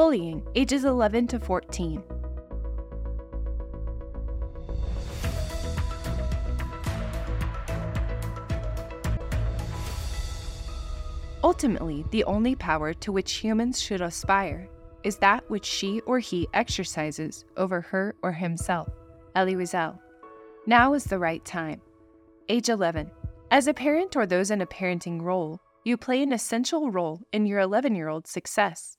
Bullying, ages 11 to 14. Ultimately, the only power to which humans should aspire is that which she or he exercises over her or himself. Elie Wiesel. Now is the right time. Age 11. As a parent or those in a parenting role, you play an essential role in your 11 year old's success.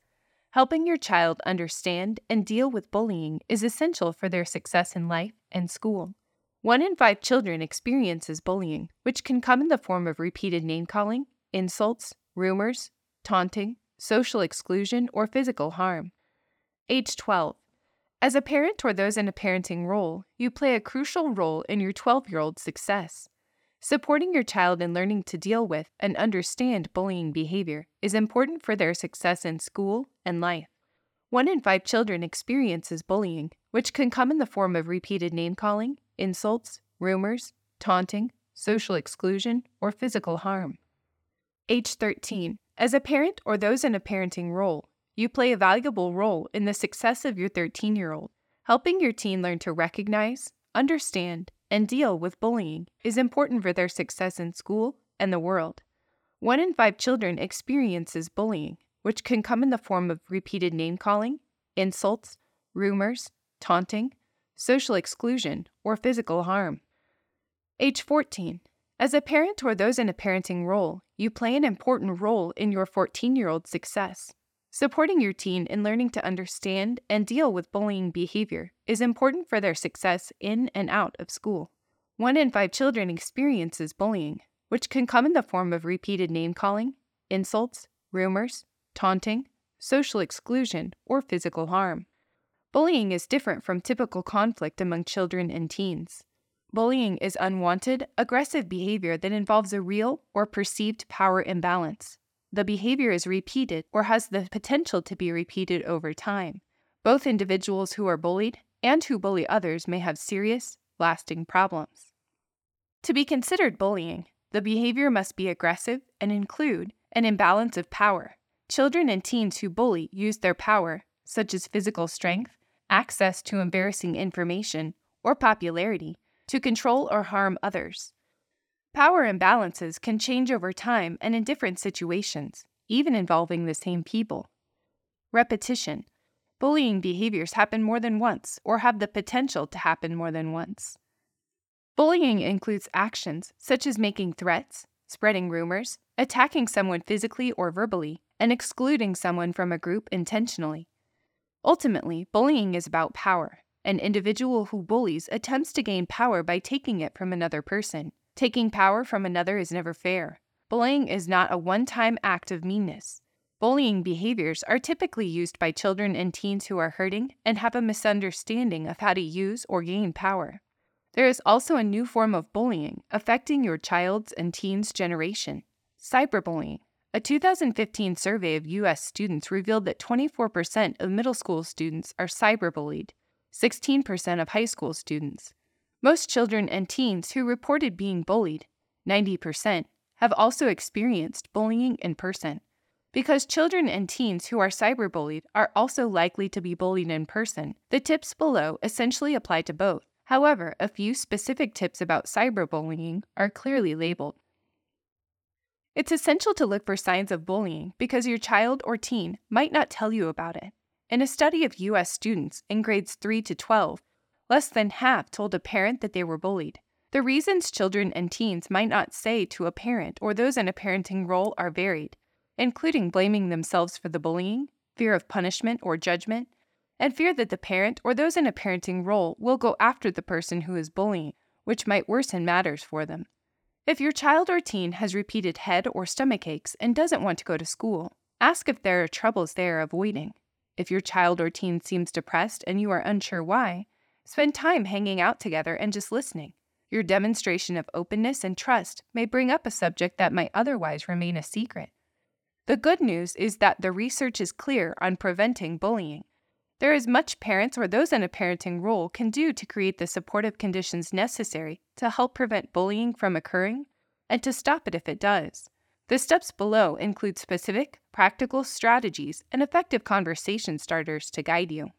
Helping your child understand and deal with bullying is essential for their success in life and school. One in five children experiences bullying, which can come in the form of repeated name calling, insults, rumors, taunting, social exclusion, or physical harm. Age 12. As a parent or those in a parenting role, you play a crucial role in your 12 year old's success. Supporting your child in learning to deal with and understand bullying behavior is important for their success in school and life. One in five children experiences bullying, which can come in the form of repeated name calling, insults, rumors, taunting, social exclusion, or physical harm. Age 13. As a parent or those in a parenting role, you play a valuable role in the success of your 13 year old. Helping your teen learn to recognize, understand, and deal with bullying is important for their success in school and the world. One in five children experiences bullying, which can come in the form of repeated name calling, insults, rumors, taunting, social exclusion, or physical harm. Age 14. As a parent or those in a parenting role, you play an important role in your 14 year old's success. Supporting your teen in learning to understand and deal with bullying behavior is important for their success in and out of school. One in five children experiences bullying, which can come in the form of repeated name calling, insults, rumors, taunting, social exclusion, or physical harm. Bullying is different from typical conflict among children and teens. Bullying is unwanted, aggressive behavior that involves a real or perceived power imbalance the behavior is repeated or has the potential to be repeated over time. Both individuals who are bullied and who bully others may have serious, lasting problems. To be considered bullying, the behavior must be aggressive and include an imbalance of power. Children and teens who bully use their power, such as physical strength, access to embarrassing information, or popularity, to control or harm others. Power imbalances can change over time and in different situations, even involving the same people. Repetition. Bullying behaviors happen more than once or have the potential to happen more than once. Bullying includes actions such as making threats, spreading rumors, attacking someone physically or verbally, and excluding someone from a group intentionally. Ultimately, bullying is about power. An individual who bullies attempts to gain power by taking it from another person. Taking power from another is never fair. Bullying is not a one time act of meanness. Bullying behaviors are typically used by children and teens who are hurting and have a misunderstanding of how to use or gain power. There is also a new form of bullying affecting your child's and teen's generation cyberbullying. A 2015 survey of U.S. students revealed that 24% of middle school students are cyberbullied, 16% of high school students, most children and teens who reported being bullied, 90%, have also experienced bullying in person. Because children and teens who are cyberbullied are also likely to be bullied in person, the tips below essentially apply to both. However, a few specific tips about cyberbullying are clearly labeled. It's essential to look for signs of bullying because your child or teen might not tell you about it. In a study of U.S. students in grades 3 to 12, Less than half told a parent that they were bullied. The reasons children and teens might not say to a parent or those in a parenting role are varied, including blaming themselves for the bullying, fear of punishment or judgment, and fear that the parent or those in a parenting role will go after the person who is bullying, which might worsen matters for them. If your child or teen has repeated head or stomach aches and doesn't want to go to school, ask if there are troubles they are avoiding. If your child or teen seems depressed and you are unsure why, Spend time hanging out together and just listening. Your demonstration of openness and trust may bring up a subject that might otherwise remain a secret. The good news is that the research is clear on preventing bullying. There is much parents or those in a parenting role can do to create the supportive conditions necessary to help prevent bullying from occurring and to stop it if it does. The steps below include specific, practical strategies and effective conversation starters to guide you.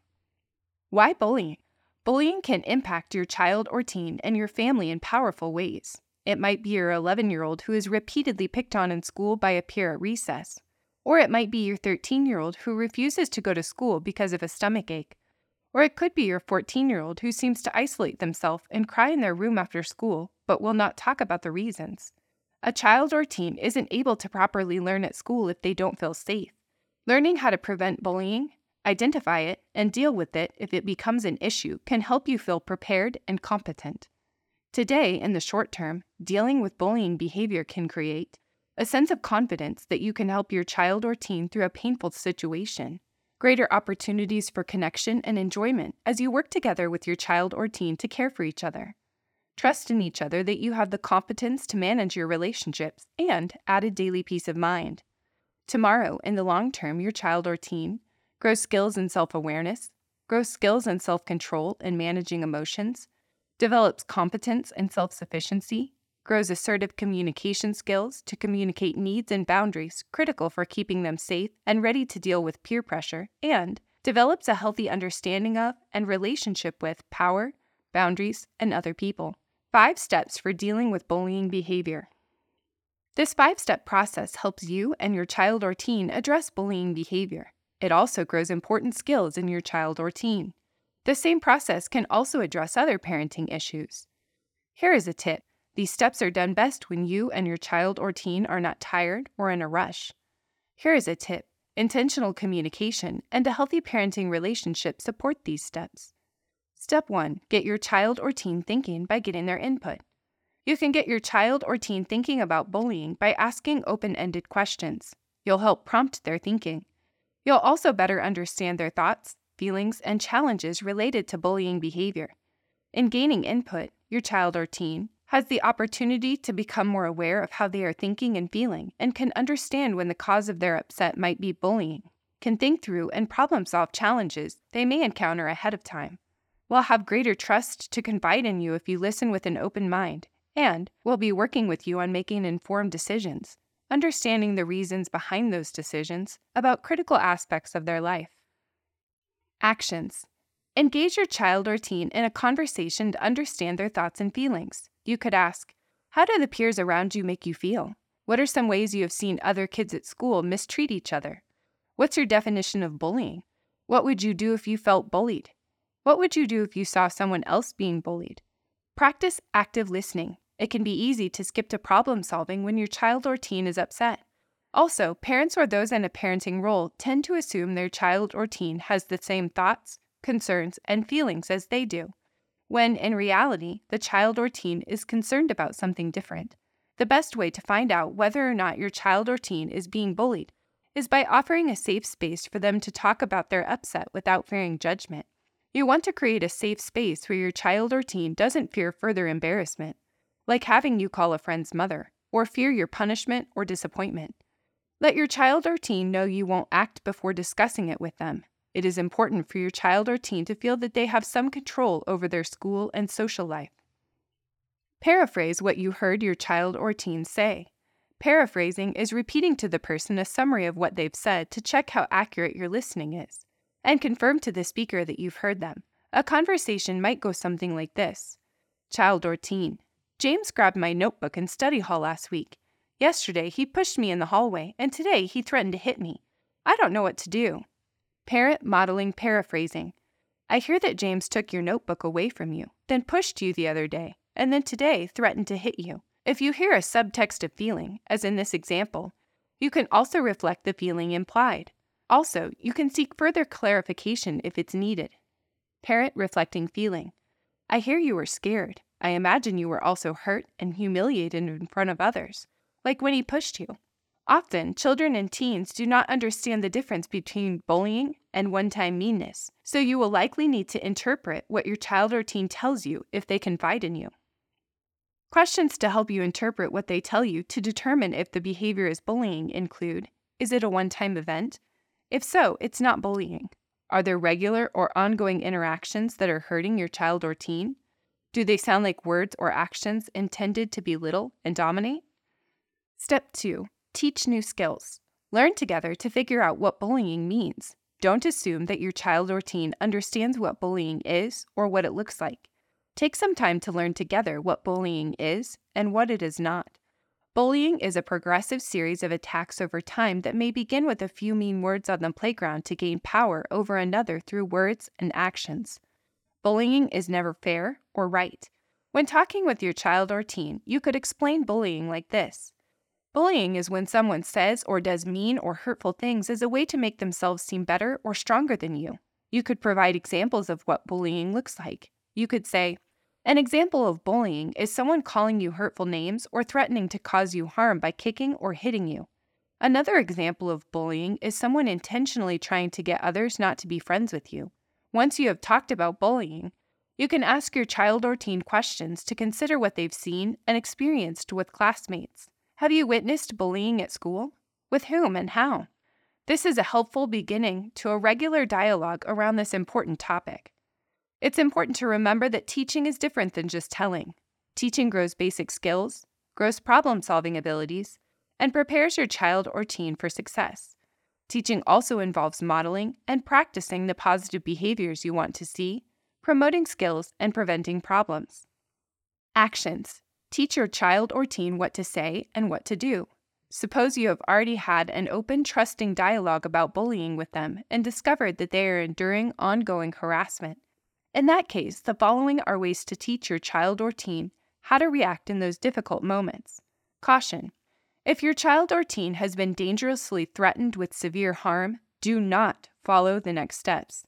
Why bullying? Bullying can impact your child or teen and your family in powerful ways. It might be your 11 year old who is repeatedly picked on in school by a peer at recess. Or it might be your 13 year old who refuses to go to school because of a stomach ache. Or it could be your 14 year old who seems to isolate themselves and cry in their room after school, but will not talk about the reasons. A child or teen isn't able to properly learn at school if they don't feel safe. Learning how to prevent bullying, identify it, and deal with it if it becomes an issue can help you feel prepared and competent. Today, in the short term, dealing with bullying behavior can create a sense of confidence that you can help your child or teen through a painful situation, greater opportunities for connection and enjoyment as you work together with your child or teen to care for each other Trust in each other that you have the competence to manage your relationships and added daily peace of mind. Tomorrow, in the long term, your child or teen grows skills in self awareness, grows skills in self control and managing emotions, develops competence and self sufficiency, grows assertive communication skills to communicate needs and boundaries critical for keeping them safe and ready to deal with peer pressure, and develops a healthy understanding of and relationship with power, boundaries, and other people. Five steps for dealing with bullying behavior. This five step process helps you and your child or teen address bullying behavior. It also grows important skills in your child or teen. The same process can also address other parenting issues. Here is a tip these steps are done best when you and your child or teen are not tired or in a rush. Here is a tip intentional communication and a healthy parenting relationship support these steps. Step 1 Get your child or teen thinking by getting their input. You can get your child or teen thinking about bullying by asking open ended questions. You'll help prompt their thinking. You'll also better understand their thoughts, feelings, and challenges related to bullying behavior. In gaining input, your child or teen has the opportunity to become more aware of how they are thinking and feeling and can understand when the cause of their upset might be bullying, can think through and problem solve challenges they may encounter ahead of time will have greater trust to confide in you if you listen with an open mind, and will be working with you on making informed decisions, understanding the reasons behind those decisions about critical aspects of their life. Actions Engage your child or teen in a conversation to understand their thoughts and feelings. You could ask, How do the peers around you make you feel? What are some ways you have seen other kids at school mistreat each other? What's your definition of bullying? What would you do if you felt bullied? What would you do if you saw someone else being bullied? Practice active listening. It can be easy to skip to problem solving when your child or teen is upset. Also, parents or those in a parenting role tend to assume their child or teen has the same thoughts, concerns, and feelings as they do, when in reality, the child or teen is concerned about something different. The best way to find out whether or not your child or teen is being bullied is by offering a safe space for them to talk about their upset without fearing judgment. You want to create a safe space where your child or teen doesn't fear further embarrassment, like having you call a friend's mother, or fear your punishment or disappointment. Let your child or teen know you won't act before discussing it with them. It is important for your child or teen to feel that they have some control over their school and social life. Paraphrase what you heard your child or teen say. Paraphrasing is repeating to the person a summary of what they've said to check how accurate your listening is and confirm to the speaker that you've heard them. A conversation might go something like this Child or teen. James grabbed my notebook in study hall last week. Yesterday, he pushed me in the hallway, and today he threatened to hit me. I don't know what to do. Parent modeling paraphrasing. I hear that James took your notebook away from you, then pushed you the other day, and then today threatened to hit you. If you hear a subtext of feeling, as in this example, you can also reflect the feeling implied. Also, you can seek further clarification if it's needed. Parent reflecting feeling. I hear you were scared. I imagine you were also hurt and humiliated in front of others, like when he pushed you. Often, children and teens do not understand the difference between bullying and one time meanness, so you will likely need to interpret what your child or teen tells you if they confide in you. Questions to help you interpret what they tell you to determine if the behavior is bullying include Is it a one time event? If so, it's not bullying. Are there regular or ongoing interactions that are hurting your child or teen? Do they sound like words or actions intended to belittle and dominate? Step 2 Teach new skills. Learn together to figure out what bullying means. Don't assume that your child or teen understands what bullying is or what it looks like. Take some time to learn together what bullying is and what it is not. Bullying is a progressive series of attacks over time that may begin with a few mean words on the playground to gain power over another through words and actions. Bullying is never fair or right. When talking with your child or teen, you could explain bullying like this Bullying is when someone says or does mean or hurtful things as a way to make themselves seem better or stronger than you. You could provide examples of what bullying looks like. You could say, an example of bullying is someone calling you hurtful names or threatening to cause you harm by kicking or hitting you. Another example of bullying is someone intentionally trying to get others not to be friends with you. Once you have talked about bullying, you can ask your child or teen questions to consider what they've seen and experienced with classmates. Have you witnessed bullying at school? With whom and how? This is a helpful beginning to a regular dialogue around this important topic. It's important to remember that teaching is different than just telling. Teaching grows basic skills, grows problem solving abilities, and prepares your child or teen for success. Teaching also involves modeling and practicing the positive behaviors you want to see, promoting skills, and preventing problems. Actions Teach your child or teen what to say and what to do. Suppose you have already had an open, trusting dialogue about bullying with them and discovered that they are enduring ongoing harassment. In that case, the following are ways to teach your child or teen how to react in those difficult moments. Caution If your child or teen has been dangerously threatened with severe harm, do not follow the next steps.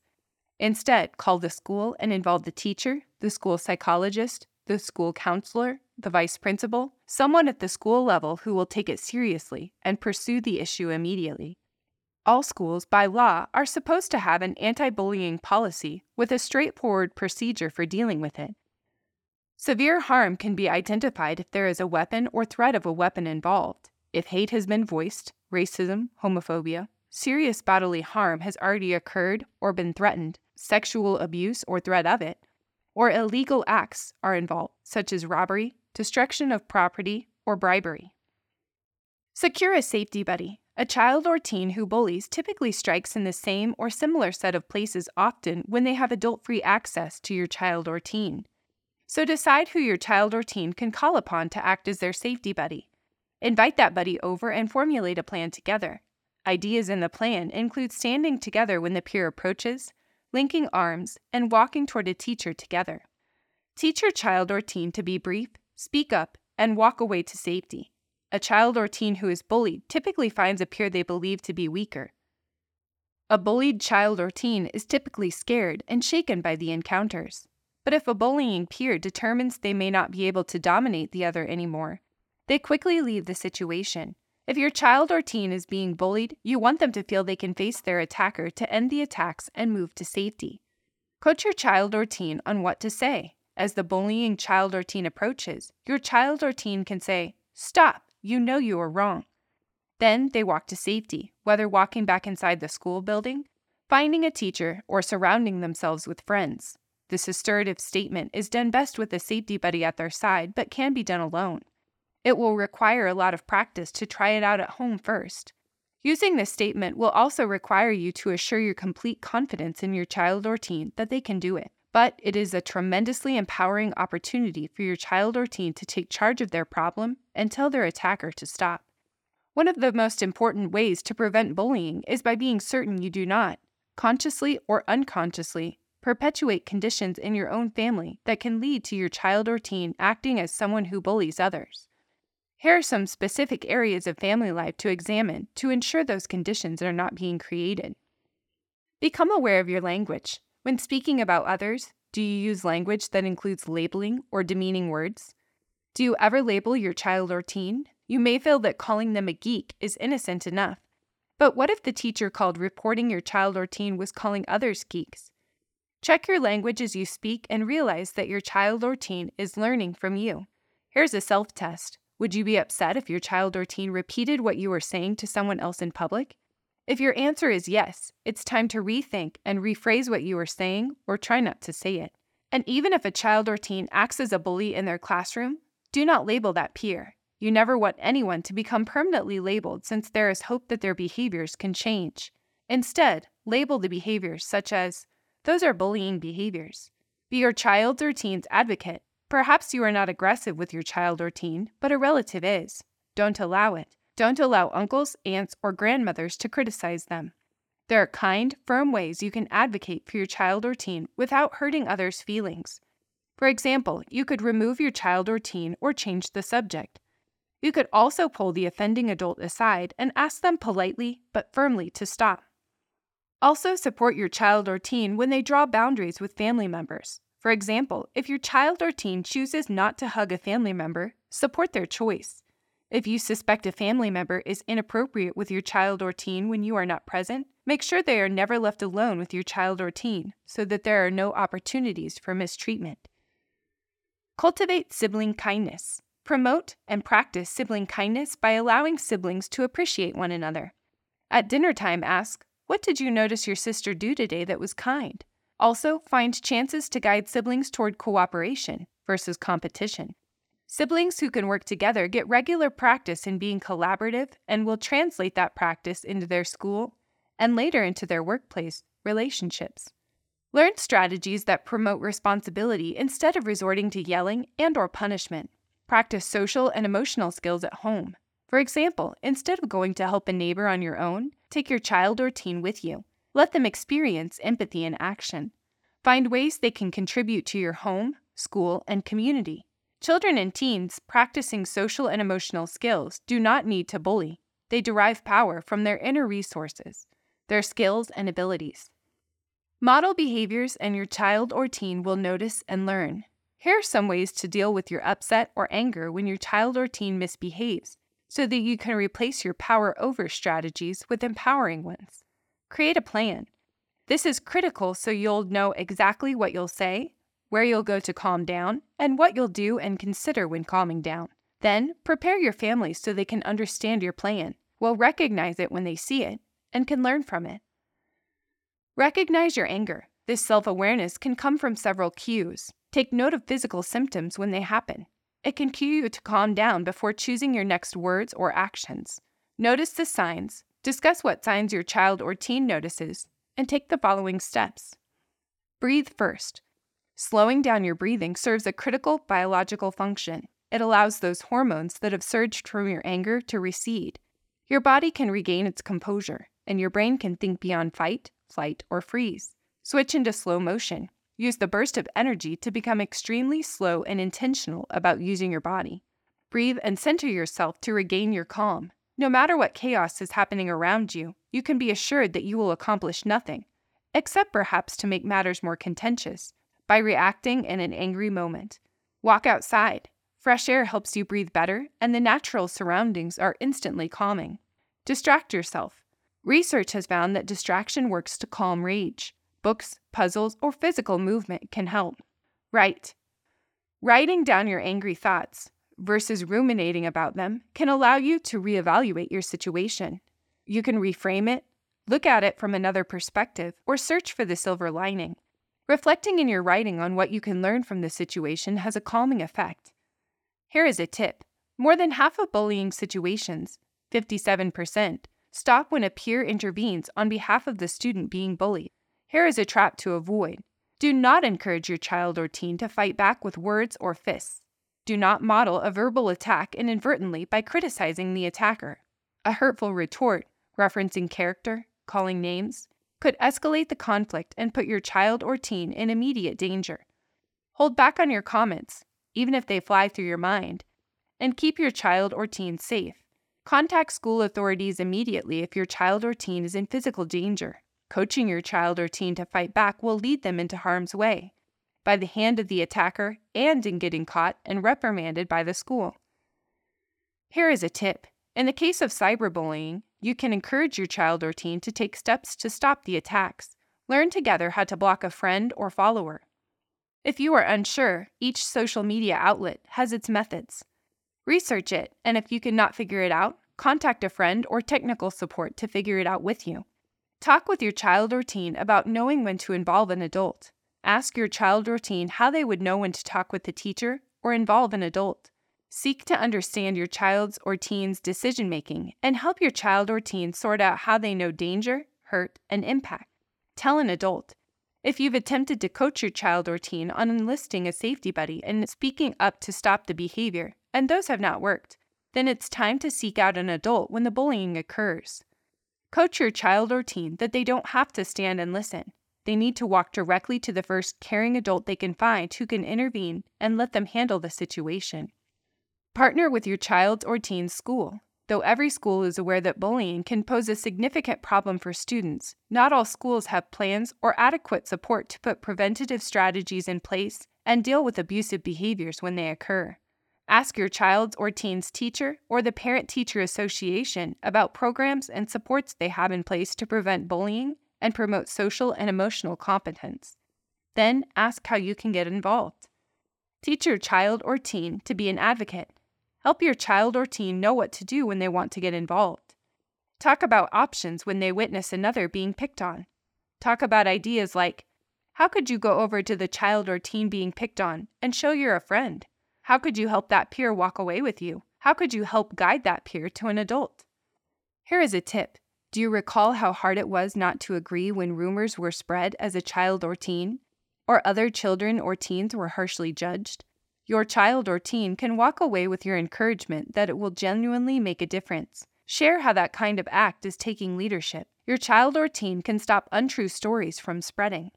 Instead, call the school and involve the teacher, the school psychologist, the school counselor, the vice principal, someone at the school level who will take it seriously and pursue the issue immediately. All schools, by law, are supposed to have an anti bullying policy with a straightforward procedure for dealing with it. Severe harm can be identified if there is a weapon or threat of a weapon involved, if hate has been voiced, racism, homophobia, serious bodily harm has already occurred or been threatened, sexual abuse or threat of it, or illegal acts are involved, such as robbery, destruction of property, or bribery. Secure a safety buddy a child or teen who bullies typically strikes in the same or similar set of places often when they have adult free access to your child or teen. So decide who your child or teen can call upon to act as their safety buddy. Invite that buddy over and formulate a plan together. Ideas in the plan include standing together when the peer approaches, linking arms, and walking toward a teacher together. Teach your child or teen to be brief, speak up, and walk away to safety. A child or teen who is bullied typically finds a peer they believe to be weaker. A bullied child or teen is typically scared and shaken by the encounters. But if a bullying peer determines they may not be able to dominate the other anymore, they quickly leave the situation. If your child or teen is being bullied, you want them to feel they can face their attacker to end the attacks and move to safety. Coach your child or teen on what to say. As the bullying child or teen approaches, your child or teen can say, Stop, you know you are wrong. Then they walk to safety, whether walking back inside the school building, finding a teacher, or surrounding themselves with friends. This assertive statement is done best with a safety buddy at their side, but can be done alone. It will require a lot of practice to try it out at home first. Using this statement will also require you to assure your complete confidence in your child or teen that they can do it but it is a tremendously empowering opportunity for your child or teen to take charge of their problem and tell their attacker to stop. One of the most important ways to prevent bullying is by being certain you do not, consciously or unconsciously, perpetuate conditions in your own family that can lead to your child or teen acting as someone who bullies others. Here are some specific areas of family life to examine to ensure those conditions are not being created. Become aware of your language. When speaking about others, do you use language that includes labeling or demeaning words? Do you ever label your child or teen? You may feel that calling them a geek is innocent enough. But what if the teacher called reporting your child or teen was calling others geeks? Check your language as you speak and realize that your child or teen is learning from you. Here's a self test Would you be upset if your child or teen repeated what you were saying to someone else in public? If your answer is yes, it's time to rethink and rephrase what you are saying or try not to say it. And even if a child or teen acts as a bully in their classroom, do not label that peer. You never want anyone to become permanently labeled since there is hope that their behaviors can change. Instead, label the behaviors such as, those are bullying behaviors. Be your child's or teen's advocate. Perhaps you are not aggressive with your child or teen, but a relative is. Don't allow it. Don't allow uncles, aunts, or grandmothers to criticize them. There are kind, firm ways you can advocate for your child or teen without hurting others' feelings. For example, you could remove your child or teen or change the subject. You could also pull the offending adult aside and ask them politely but firmly to stop. Also, support your child or teen when they draw boundaries with family members. For example, if your child or teen chooses not to hug a family member, support their choice. If you suspect a family member is inappropriate with your child or teen when you are not present, make sure they are never left alone with your child or teen so that there are no opportunities for mistreatment. Cultivate sibling kindness. Promote and practice sibling kindness by allowing siblings to appreciate one another. At dinner time, ask, What did you notice your sister do today that was kind? Also, find chances to guide siblings toward cooperation versus competition. Siblings who can work together get regular practice in being collaborative and will translate that practice into their school and later into their workplace relationships. Learn strategies that promote responsibility instead of resorting to yelling and or punishment. Practice social and emotional skills at home. For example, instead of going to help a neighbor on your own, take your child or teen with you. Let them experience empathy in action. Find ways they can contribute to your home, school, and community. Children and teens practicing social and emotional skills do not need to bully. They derive power from their inner resources, their skills and abilities. Model behaviors and your child or teen will notice and learn. Here are some ways to deal with your upset or anger when your child or teen misbehaves so that you can replace your power over strategies with empowering ones. Create a plan. This is critical so you'll know exactly what you'll say, where you'll go to calm down, and what you'll do and consider when calming down. Then, prepare your family so they can understand your plan, will recognize it when they see it, and can learn from it. Recognize your anger. This self awareness can come from several cues. Take note of physical symptoms when they happen. It can cue you to calm down before choosing your next words or actions. Notice the signs, discuss what signs your child or teen notices, and take the following steps. Breathe first. Slowing down your breathing serves a critical biological function. It allows those hormones that have surged from your anger to recede. Your body can regain its composure, and your brain can think beyond fight, flight, or freeze. Switch into slow motion. Use the burst of energy to become extremely slow and intentional about using your body. Breathe and center yourself to regain your calm. No matter what chaos is happening around you, you can be assured that you will accomplish nothing, except perhaps to make matters more contentious by reacting in an angry moment. Walk outside. Fresh air helps you breathe better, and the natural surroundings are instantly calming. Distract yourself. Research has found that distraction works to calm rage. Books, puzzles, or physical movement can help. Write. Writing down your angry thoughts versus ruminating about them can allow you to reevaluate your situation. You can reframe it, look at it from another perspective, or search for the silver lining. Reflecting in your writing on what you can learn from the situation has a calming effect. Here is a tip more than half of bullying situations, 57%, stop when a peer intervenes on behalf of the student being bullied. Here is a trap to avoid. Do not encourage your child or teen to fight back with words or fists. Do not model a verbal attack inadvertently by criticizing the attacker. A hurtful retort, referencing character, calling names, could escalate the conflict and put your child or teen in immediate danger. Hold back on your comments, even if they fly through your mind, and keep your child or teen safe. Contact school authorities immediately if your child or teen is in physical danger. Coaching your child or teen to fight back will lead them into harm's way, by the hand of the attacker and in getting caught and reprimanded by the school. Here is a tip. In the case of cyberbullying, you can encourage your child or teen to take steps to stop the attacks. Learn together how to block a friend or follower. If you are unsure, each social media outlet has its methods. Research it, and if you cannot figure it out, contact a friend or technical support to figure it out with you. Talk with your child or teen about knowing when to involve an adult. Ask your child or teen how they would know when to talk with the teacher or involve an adult. Seek to understand your child's or teen's decision making and help your child or teen sort out how they know danger, hurt, and impact. Tell an adult. If you've attempted to coach your child or teen on enlisting a safety buddy and speaking up to stop the behavior, and those have not worked, then it's time to seek out an adult when the bullying occurs. Coach your child or teen that they don't have to stand and listen. They need to walk directly to the first caring adult they can find who can intervene and let them handle the situation. Partner with your child's or teen's school. Though every school is aware that bullying can pose a significant problem for students, not all schools have plans or adequate support to put preventative strategies in place and deal with abusive behaviors when they occur. Ask your child's or teen's teacher or the Parent Teacher Association about programs and supports they have in place to prevent bullying and promote social and emotional competence. Then ask how you can get involved. Teach your child or teen to be an advocate Help your child or teen know what to do when they want to get involved. Talk about options when they witness another being picked on. Talk about ideas like how could you go over to the child or teen being picked on and show you're a friend? How could you help that peer walk away with you? How could you help guide that peer to an adult? Here is a tip. Do you recall how hard it was not to agree when rumors were spread as a child or teen? Or other children or teens were harshly judged? Your child or teen can walk away with your encouragement that it will genuinely make a difference. Share how that kind of act is taking leadership. Your child or teen can stop untrue stories from spreading.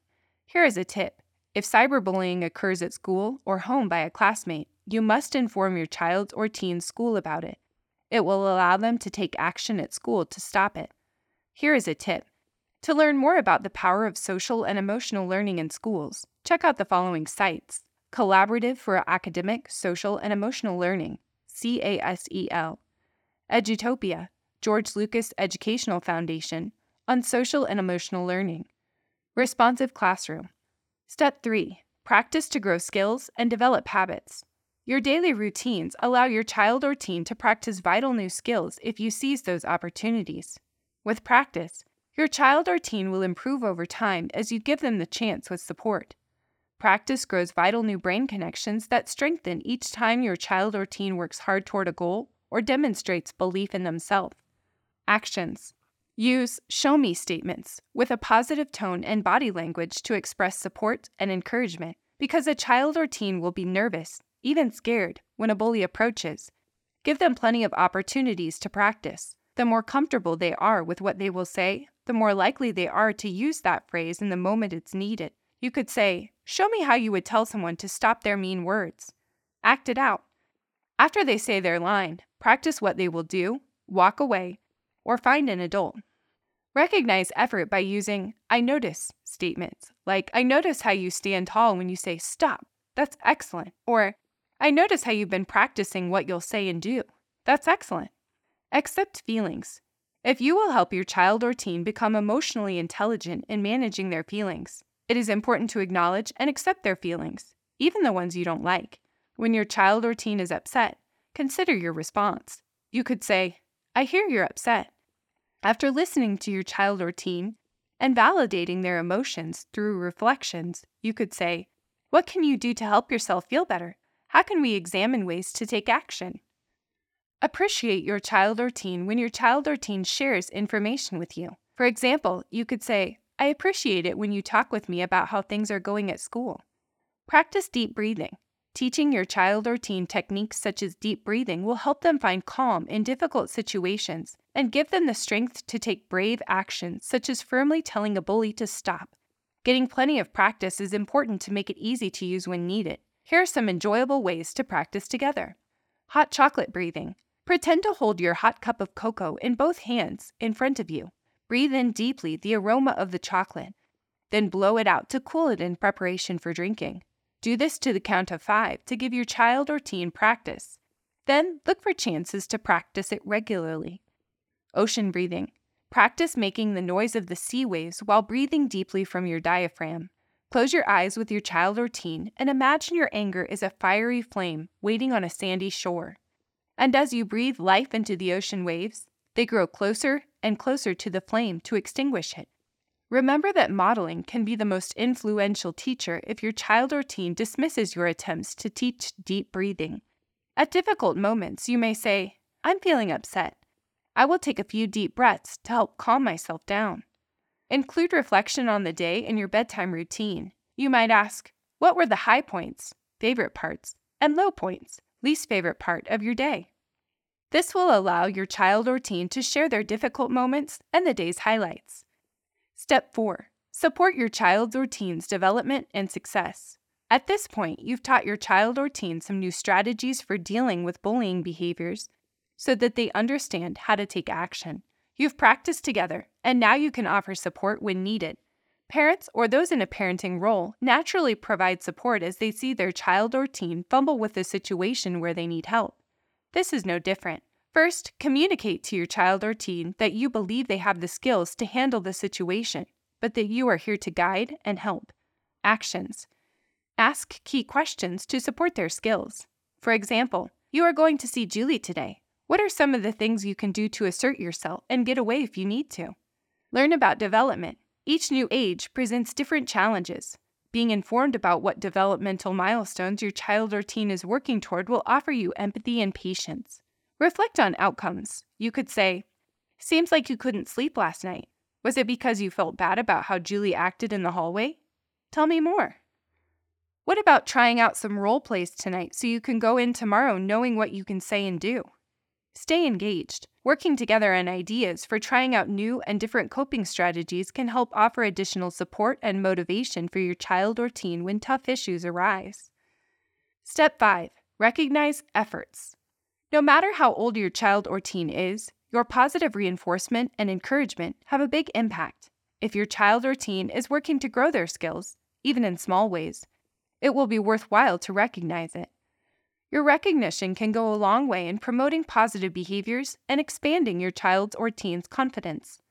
Here is a tip if cyberbullying occurs at school or home by a classmate, you must inform your child or teen's school about it. It will allow them to take action at school to stop it. Here is a tip. To learn more about the power of social and emotional learning in schools, check out the following sites Collaborative for Academic, Social, and Emotional Learning, CASEL. Edutopia, George Lucas Educational Foundation, on Social and Emotional Learning. Responsive Classroom. Step 3 Practice to grow skills and develop habits. Your daily routines allow your child or teen to practice vital new skills if you seize those opportunities. With practice, your child or teen will improve over time as you give them the chance with support. Practice grows vital new brain connections that strengthen each time your child or teen works hard toward a goal or demonstrates belief in themselves. Actions Use show me statements with a positive tone and body language to express support and encouragement because a child or teen will be nervous, even scared, when a bully approaches. Give them plenty of opportunities to practice. The more comfortable they are with what they will say, the more likely they are to use that phrase in the moment it's needed. You could say, Show me how you would tell someone to stop their mean words. Act it out. After they say their line, practice what they will do, walk away, or find an adult. Recognize effort by using I notice statements, like I notice how you stand tall when you say stop. That's excellent. Or I notice how you've been practicing what you'll say and do. That's excellent. Accept feelings. If you will help your child or teen become emotionally intelligent in managing their feelings, it is important to acknowledge and accept their feelings, even the ones you don't like. When your child or teen is upset, consider your response. You could say, I hear you're upset. After listening to your child or teen and validating their emotions through reflections, you could say, What can you do to help yourself feel better? How can we examine ways to take action? Appreciate your child or teen when your child or teen shares information with you. For example, you could say, I appreciate it when you talk with me about how things are going at school. Practice deep breathing. Teaching your child or teen techniques such as deep breathing will help them find calm in difficult situations and give them the strength to take brave actions, such as firmly telling a bully to stop. Getting plenty of practice is important to make it easy to use when needed. Here are some enjoyable ways to practice together Hot chocolate breathing. Pretend to hold your hot cup of cocoa in both hands in front of you. Breathe in deeply the aroma of the chocolate, then blow it out to cool it in preparation for drinking. Do this to the count of five to give your child or teen practice. Then look for chances to practice it regularly. Ocean breathing. Practice making the noise of the sea waves while breathing deeply from your diaphragm. Close your eyes with your child or teen and imagine your anger is a fiery flame waiting on a sandy shore. And as you breathe life into the ocean waves, they grow closer and closer to the flame to extinguish it. Remember that modeling can be the most influential teacher if your child or teen dismisses your attempts to teach deep breathing. At difficult moments, you may say, I'm feeling upset. I will take a few deep breaths to help calm myself down. Include reflection on the day in your bedtime routine. You might ask, What were the high points, favorite parts, and low points, least favorite part of your day? This will allow your child or teen to share their difficult moments and the day's highlights. Step 4 Support your child's or teen's development and success. At this point, you've taught your child or teen some new strategies for dealing with bullying behaviors so that they understand how to take action. You've practiced together, and now you can offer support when needed. Parents or those in a parenting role naturally provide support as they see their child or teen fumble with a situation where they need help. This is no different. First, communicate to your child or teen that you believe they have the skills to handle the situation, but that you are here to guide and help. Actions Ask key questions to support their skills. For example, you are going to see Julie today. What are some of the things you can do to assert yourself and get away if you need to? Learn about development. Each new age presents different challenges. Being informed about what developmental milestones your child or teen is working toward will offer you empathy and patience. Reflect on outcomes. You could say, Seems like you couldn't sleep last night. Was it because you felt bad about how Julie acted in the hallway? Tell me more. What about trying out some role plays tonight so you can go in tomorrow knowing what you can say and do? Stay engaged. Working together on ideas for trying out new and different coping strategies can help offer additional support and motivation for your child or teen when tough issues arise. Step 5 Recognize efforts. No matter how old your child or teen is, your positive reinforcement and encouragement have a big impact. If your child or teen is working to grow their skills, even in small ways, it will be worthwhile to recognize it. Your recognition can go a long way in promoting positive behaviors and expanding your child's or teen's confidence.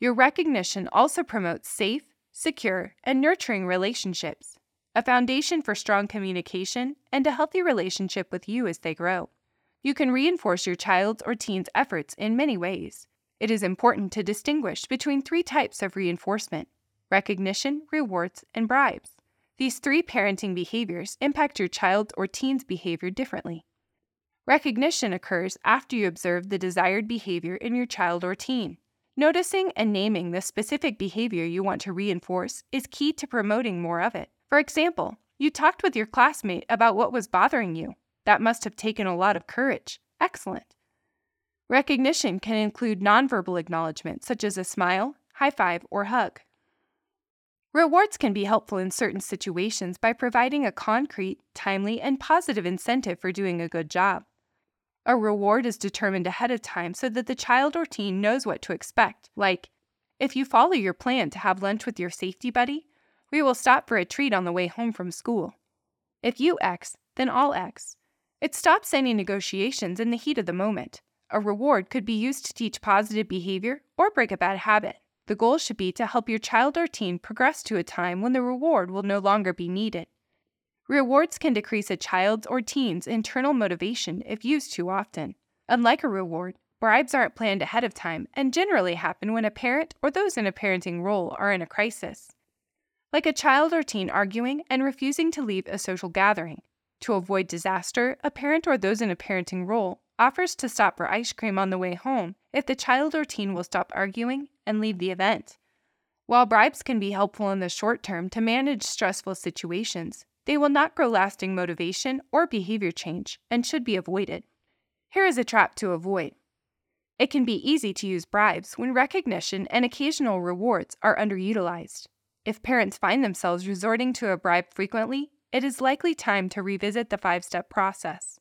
Your recognition also promotes safe, secure, and nurturing relationships, a foundation for strong communication and a healthy relationship with you as they grow. You can reinforce your child's or teen's efforts in many ways. It is important to distinguish between three types of reinforcement recognition, rewards, and bribes. These three parenting behaviors impact your child or teen's behavior differently. Recognition occurs after you observe the desired behavior in your child or teen. Noticing and naming the specific behavior you want to reinforce is key to promoting more of it. For example, you talked with your classmate about what was bothering you. That must have taken a lot of courage. Excellent. Recognition can include nonverbal acknowledgement, such as a smile, high five, or hug. Rewards can be helpful in certain situations by providing a concrete, timely, and positive incentive for doing a good job. A reward is determined ahead of time so that the child or teen knows what to expect, like, if you follow your plan to have lunch with your safety buddy, we will stop for a treat on the way home from school. If you X, then I'll X. It stops any negotiations in the heat of the moment. A reward could be used to teach positive behavior or break a bad habit. The goal should be to help your child or teen progress to a time when the reward will no longer be needed. Rewards can decrease a child's or teen's internal motivation if used too often. Unlike a reward, bribes aren't planned ahead of time and generally happen when a parent or those in a parenting role are in a crisis. Like a child or teen arguing and refusing to leave a social gathering. To avoid disaster, a parent or those in a parenting role offers to stop for ice cream on the way home if the child or teen will stop arguing and leave the event. While bribes can be helpful in the short term to manage stressful situations, they will not grow lasting motivation or behavior change and should be avoided. Here is a trap to avoid. It can be easy to use bribes when recognition and occasional rewards are underutilized. If parents find themselves resorting to a bribe frequently, it is likely time to revisit the five step process.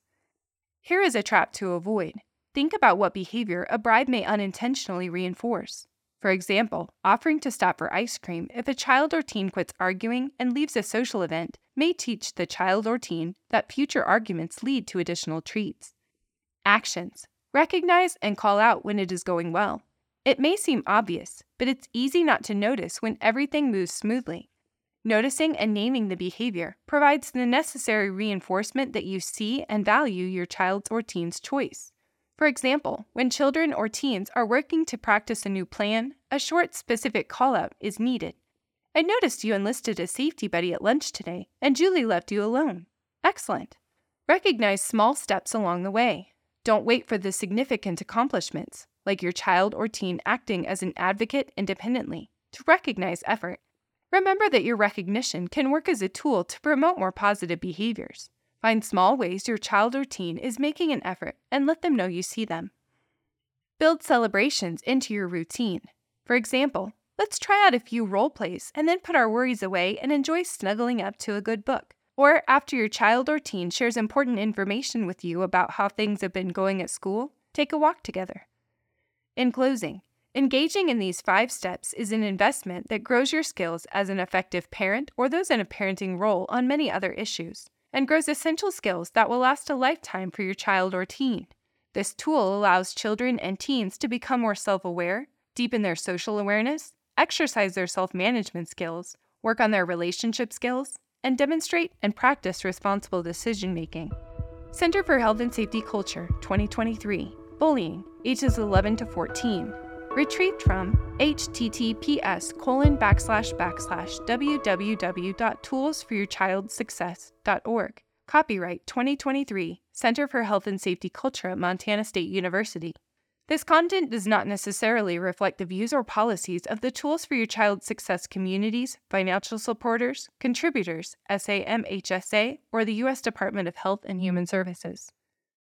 Here is a trap to avoid. Think about what behavior a bribe may unintentionally reinforce. For example, offering to stop for ice cream if a child or teen quits arguing and leaves a social event may teach the child or teen that future arguments lead to additional treats. Actions Recognize and call out when it is going well. It may seem obvious, but it's easy not to notice when everything moves smoothly. Noticing and naming the behavior provides the necessary reinforcement that you see and value your child's or teen's choice. For example, when children or teens are working to practice a new plan, a short, specific call out is needed. I noticed you enlisted a safety buddy at lunch today, and Julie left you alone. Excellent. Recognize small steps along the way. Don't wait for the significant accomplishments, like your child or teen acting as an advocate independently, to recognize effort. Remember that your recognition can work as a tool to promote more positive behaviors. Find small ways your child or teen is making an effort and let them know you see them. Build celebrations into your routine. For example, let's try out a few role plays and then put our worries away and enjoy snuggling up to a good book. Or after your child or teen shares important information with you about how things have been going at school, take a walk together. In closing, engaging in these five steps is an investment that grows your skills as an effective parent or those in a parenting role on many other issues, and grows essential skills that will last a lifetime for your child or teen. This tool allows children and teens to become more self aware, deepen their social awareness, exercise their self management skills, work on their relationship skills, and demonstrate and practice responsible decision making. Center for Health and Safety Culture 2023 Bullying, ages 11 to 14. Retrieved from https colon backslash backslash www.toolsforyourchildsuccess.org. Copyright 2023 Center for Health and Safety Culture at Montana State University. This content does not necessarily reflect the views or policies of the Tools for Your Child Success communities, financial supporters, contributors, SAMHSA, or the U.S. Department of Health and Human Services.